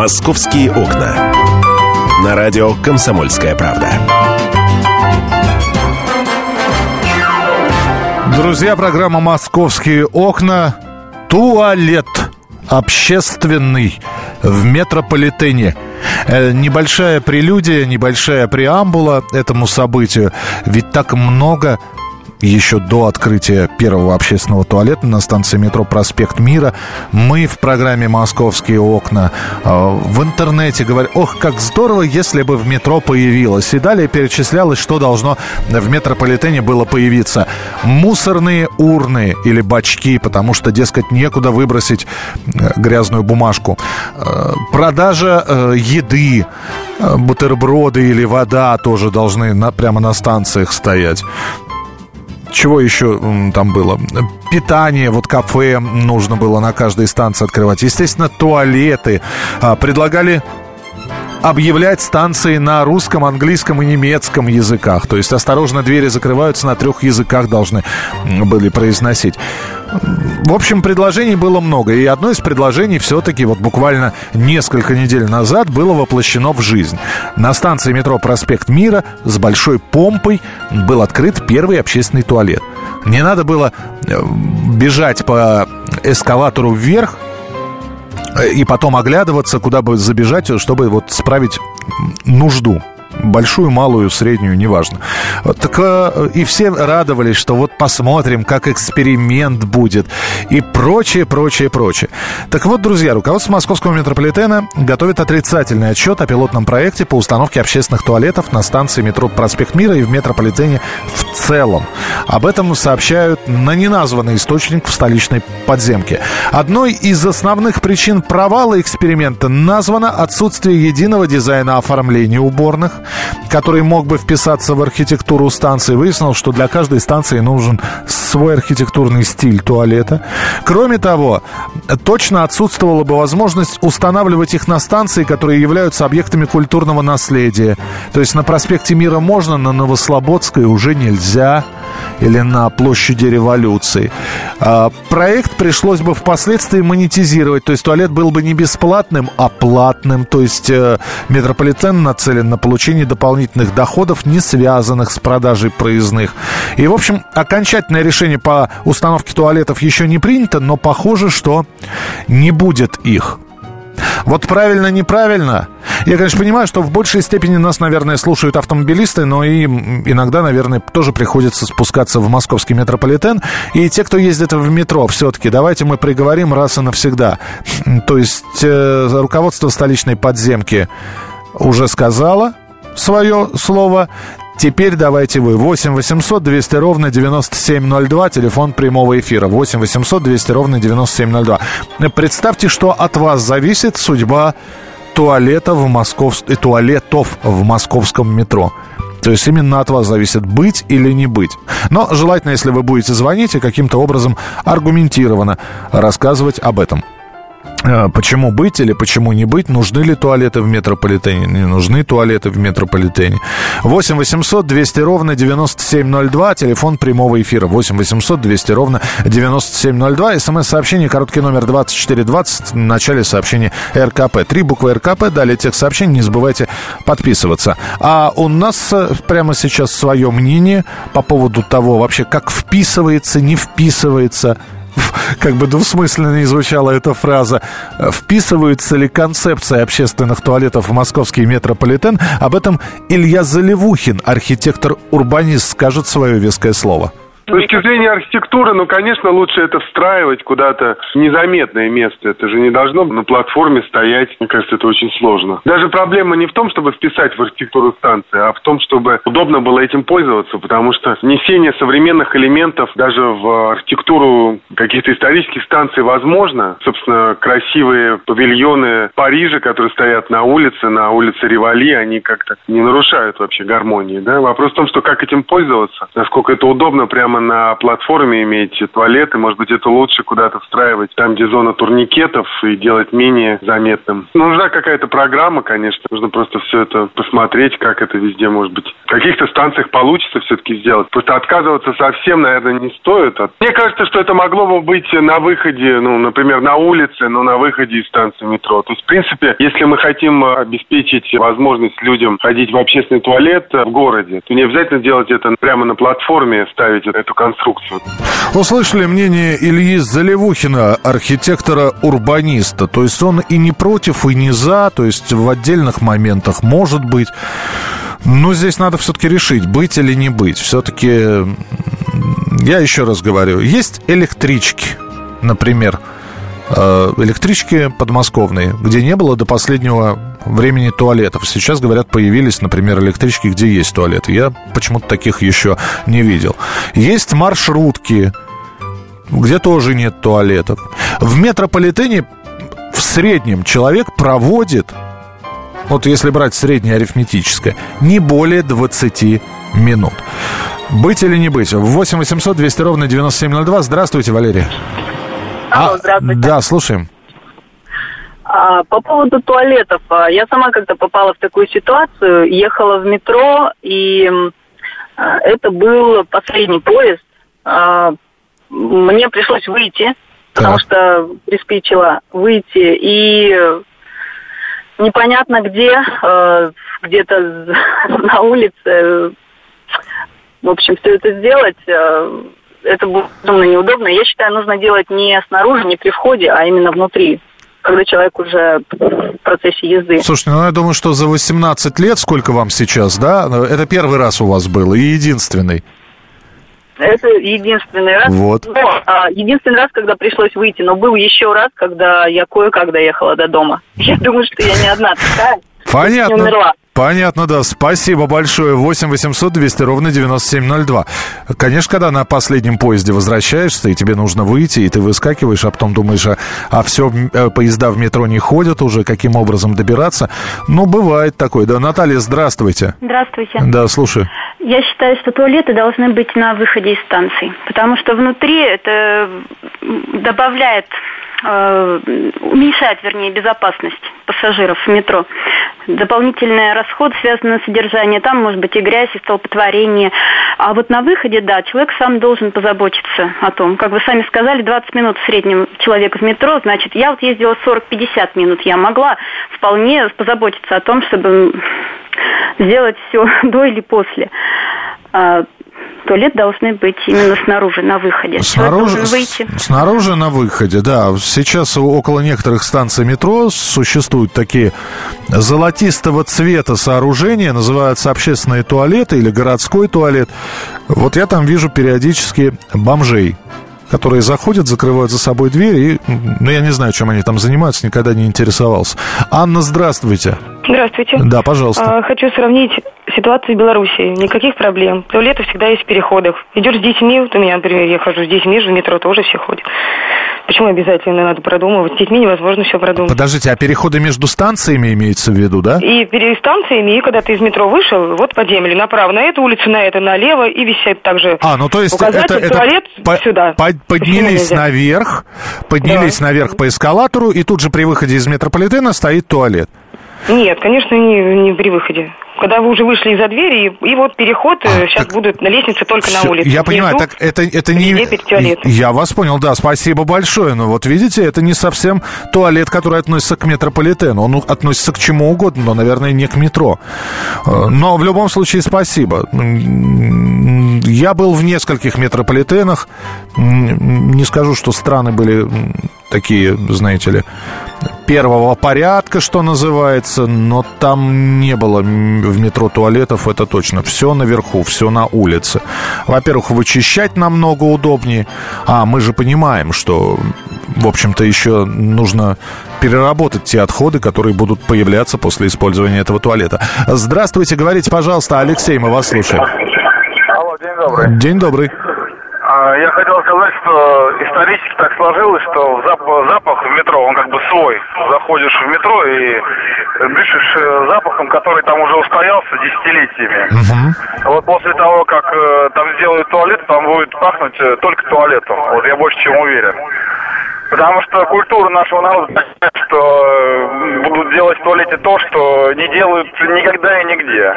«Московские окна». На радио «Комсомольская правда». Друзья, программа «Московские окна». Туалет общественный в метрополитене. Э, небольшая прелюдия, небольшая преамбула этому событию. Ведь так много еще до открытия первого общественного туалета на станции метро «Проспект Мира». Мы в программе «Московские окна» э, в интернете говорим, ох, как здорово, если бы в метро появилось. И далее перечислялось, что должно в метрополитене было появиться. Мусорные урны или бачки, потому что, дескать, некуда выбросить э, грязную бумажку. Э, продажа еды, бутерброды или вода тоже должны на, прямо на станциях стоять. Чего еще там было? Питание, вот кафе нужно было на каждой станции открывать. Естественно, туалеты. А, предлагали объявлять станции на русском, английском и немецком языках. То есть, осторожно, двери закрываются, на трех языках должны были произносить. В общем, предложений было много. И одно из предложений все-таки вот буквально несколько недель назад было воплощено в жизнь. На станции метро «Проспект Мира» с большой помпой был открыт первый общественный туалет. Не надо было э, бежать по эскалатору вверх, и потом оглядываться, куда бы забежать, чтобы вот справить нужду большую, малую, среднюю, неважно. Так э, и все радовались, что вот посмотрим, как эксперимент будет и прочее, прочее, прочее. Так вот, друзья, руководство московского метрополитена готовит отрицательный отчет о пилотном проекте по установке общественных туалетов на станции метро «Проспект Мира» и в метрополитене в целом. Об этом сообщают на неназванный источник в столичной подземке. Одной из основных причин провала эксперимента названо отсутствие единого дизайна оформления уборных, который мог бы вписаться в архитектуру станции. Выяснилось, что для каждой станции нужен свой архитектурный стиль туалета. Кроме того, точно отсутствовала бы возможность устанавливать их на станции, которые являются объектами культурного наследия. То есть на проспекте Мира можно, на Новослободской уже нельзя или на площади революции. А, проект пришлось бы впоследствии монетизировать, то есть туалет был бы не бесплатным, а платным, то есть э, метрополитен нацелен на получение дополнительных доходов, не связанных с продажей проездных. И, в общем, окончательное решение по установке туалетов еще не принято, но похоже, что не будет их. Вот правильно, неправильно. Я, конечно, понимаю, что в большей степени нас, наверное, слушают автомобилисты, но и иногда, наверное, тоже приходится спускаться в московский метрополитен. И те, кто ездит в метро, все-таки давайте мы приговорим раз и навсегда. То есть э, руководство столичной подземки уже сказала свое слово. Теперь давайте вы. 8 800 200 ровно 9702, телефон прямого эфира. 8 800 200 ровно 9702. Представьте, что от вас зависит судьба туалета в Москов... Э, туалетов в московском метро. То есть именно от вас зависит быть или не быть. Но желательно, если вы будете звонить и каким-то образом аргументированно рассказывать об этом. А, почему быть или почему не быть, нужны ли туалеты в метрополитене, не нужны туалеты в метрополитене. 8 800 200 ровно 9702, телефон прямого эфира 8 800 200 ровно 9702, смс-сообщение, короткий номер 2420, в начале сообщения РКП. Три буквы РКП, далее тех сообщений, не забывайте подписываться. А у нас э, прямо сейчас свое мнение по поводу того вообще, как вписывается, не вписывается как бы двусмысленно не звучала эта фраза, вписывается ли концепция общественных туалетов в московский метрополитен, об этом Илья Заливухин, архитектор-урбанист, скажет свое веское слово. С точки зрения архитектуры, ну, конечно, лучше это встраивать куда-то в незаметное место. Это же не должно на платформе стоять. Мне кажется, это очень сложно. Даже проблема не в том, чтобы вписать в архитектуру станции, а в том, чтобы удобно было этим пользоваться, потому что внесение современных элементов даже в архитектуру каких-то исторических станций возможно. Собственно, красивые павильоны Парижа, которые стоят на улице, на улице Ривали, они как-то не нарушают вообще гармонии. Да? Вопрос в том, что как этим пользоваться, насколько это удобно прямо на платформе иметь туалеты. Может быть, это лучше куда-то встраивать там, где зона турникетов, и делать менее заметным. Нужна какая-то программа, конечно. Нужно просто все это посмотреть, как это везде может быть. В каких-то станциях получится все-таки сделать. Просто отказываться совсем, наверное, не стоит. Мне кажется, что это могло бы быть на выходе, ну, например, на улице, но на выходе из станции метро. То есть, в принципе, если мы хотим обеспечить возможность людям ходить в общественный туалет в городе, то не обязательно делать это прямо на платформе, ставить эту конструкцию. Услышали мнение Ильи Заливухина, архитектора-урбаниста. То есть он и не против, и не за, то есть в отдельных моментах может быть. Но здесь надо все-таки решить, быть или не быть. Все-таки, я еще раз говорю, есть электрички, например, э, электрички подмосковные, где не было до последнего времени туалетов. Сейчас, говорят, появились, например, электрички, где есть туалеты. Я почему-то таких еще не видел. Есть маршрутки, где тоже нет туалетов. В метрополитене в среднем человек проводит, вот если брать среднее арифметическое, не более 20 минут. Быть или не быть? 8 800 200 ровно 9702. Здравствуйте, Валерия. Алло, здравствуйте. Да, слушаем. А, по поводу туалетов. А, я сама когда попала в такую ситуацию, ехала в метро, и а, это был последний поезд. А, мне пришлось выйти, потому Так. что приспичило выйти, и непонятно где, где-то на улице, в общем, все это сделать, это будет безумно неудобно. Я считаю, нужно делать не снаружи, не при входе, а именно внутри, когда человек уже в процессе езды. Слушайте, ну я думаю, что за 18 лет, сколько вам сейчас, да? Это первый раз у вас был и единственный. Это единственный раз. Вот. Но, а, единственный раз, когда пришлось выйти, но был еще раз, когда я кое-как доехала до дома. Я думаю, что я не одна такая. Не Понятно. умерла. Понятно, да. Спасибо большое. 8 800 200 ровно 9702. Конечно, когда на последнем поезде возвращаешься, и тебе нужно выйти, и ты выскакиваешь, а потом думаешь, а, а все, поезда в метро не ходят уже, каким образом добираться. Ну, бывает такое. Да, Наталья, здравствуйте. Здравствуйте. Да, слушай. Я считаю, что туалеты должны быть на выходе из станций, потому что внутри это добавляет, э, уменьшает, вернее, безопасность пассажиров в метро. Дополнительный расход, связанный с содержанием, там может быть и грязь, и столпотворение. А вот на выходе, да, человек сам должен позаботиться о том. Как вы сами сказали, 20 минут в среднем человек в метро, значит, я вот ездила 40-50 минут, я могла вполне позаботиться о том, чтобы сделать все до или после. Туалет должны быть именно снаружи, на выходе. Снаружи, выйти. снаружи на выходе, да. Сейчас около некоторых станций метро существуют такие золотистого цвета сооружения, называются общественные туалеты или городской туалет. Вот я там вижу периодически бомжей которые заходят, закрывают за собой дверь, и, ну, я не знаю, чем они там занимаются, никогда не интересовался. Анна, здравствуйте. Здравствуйте. Да, пожалуйста. А, Хочу сравнить ситуацию в Беларуси. Никаких проблем. Туалеты всегда есть в переходах. Идешь с детьми, вот у меня, например, я хожу с детьми, в метро тоже все ходят. Почему обязательно надо продумывать? С детьми невозможно все продумать. Подождите, а переходы между станциями имеется в виду, да? И перед станциями, и когда ты из метро вышел, вот по земле, направо на эту улицу, на это, налево, и висят также А, ну то есть указатель, это, это туалет по- сюда. по- поднялись наверх, поднялись Да. наверх по эскалатору, и тут же при выходе из метрополитена стоит туалет. Нет, конечно, не, не при выходе. Когда вы уже вышли из-за двери, и, и вот переход А, сейчас так- будут на лестнице только Всё, на улице. Я понимаю, Внизу так это, это не... Я вас понял, да, спасибо большое. Но вот видите, это не совсем туалет, который относится к метрополитену. Он относится к чему угодно, но, наверное, не к метро. Э, Но в любом случае спасибо. Я был в нескольких метрополитенах. Не скажу, что страны были такие, знаете ли, первого порядка, что называется, но там не было в метро туалетов, это точно. Все наверху, все на улице. Во-первых, вычищать намного удобнее, а мы же понимаем, что, в общем-то, еще нужно переработать те отходы, которые будут появляться после использования этого туалета. Здравствуйте, говорите, пожалуйста, Алексей, мы вас слушаем. Алло, день добрый. День добрый. А, я хотел сказать, что исторически так сложилось, что запах, запах в метро, он как бы свой. Заходишь в метро и дышишь э, запахом, который там уже устоялся десятилетиями. Угу. Вот после того, как э, там сделают туалет, там будет пахнуть э, только туалетом. Вот я больше чем уверен. Потому что культура нашего народа такая, что э, будут делать в туалете то, что не делают никогда и нигде.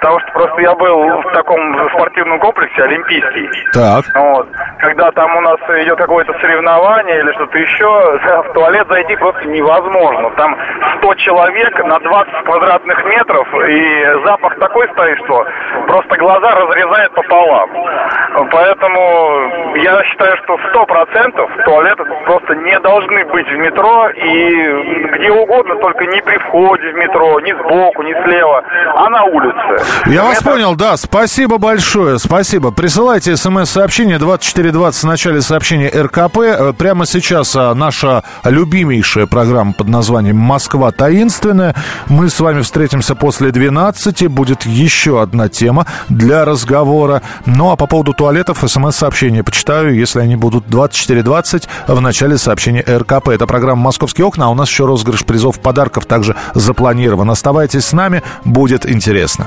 Потому что просто я был в таком спортивном комплексе олимпийский. Так. Вот. Когда там у нас идет какое-то соревнование или что-то еще, в туалет зайти просто невозможно. Там 100 человек на 20 квадратных метров, и запах такой стоит, что просто глаза разрезает пополам. Поэтому я считаю, что 100% туалеты просто не должны быть в метро и где угодно, только не при входе в метро, ни сбоку, ни слева, а на улице. Я вас понял, да. Спасибо большое. Спасибо. Присылайте смс-сообщение 2420 в начале сообщения РКП. Э, Прямо сейчас а, наша любимейшая программа под названием «Москва таинственная». Мы с вами встретимся после 12. Будет еще одна тема для разговора. Ну а по поводу туалетов смс-сообщения почитаю, если они будут 2420 в начале сообщения РКП. Это программа «Московские окна», а у нас еще розыгрыш призов подарков также запланирован. Оставайтесь с нами, будет интересно.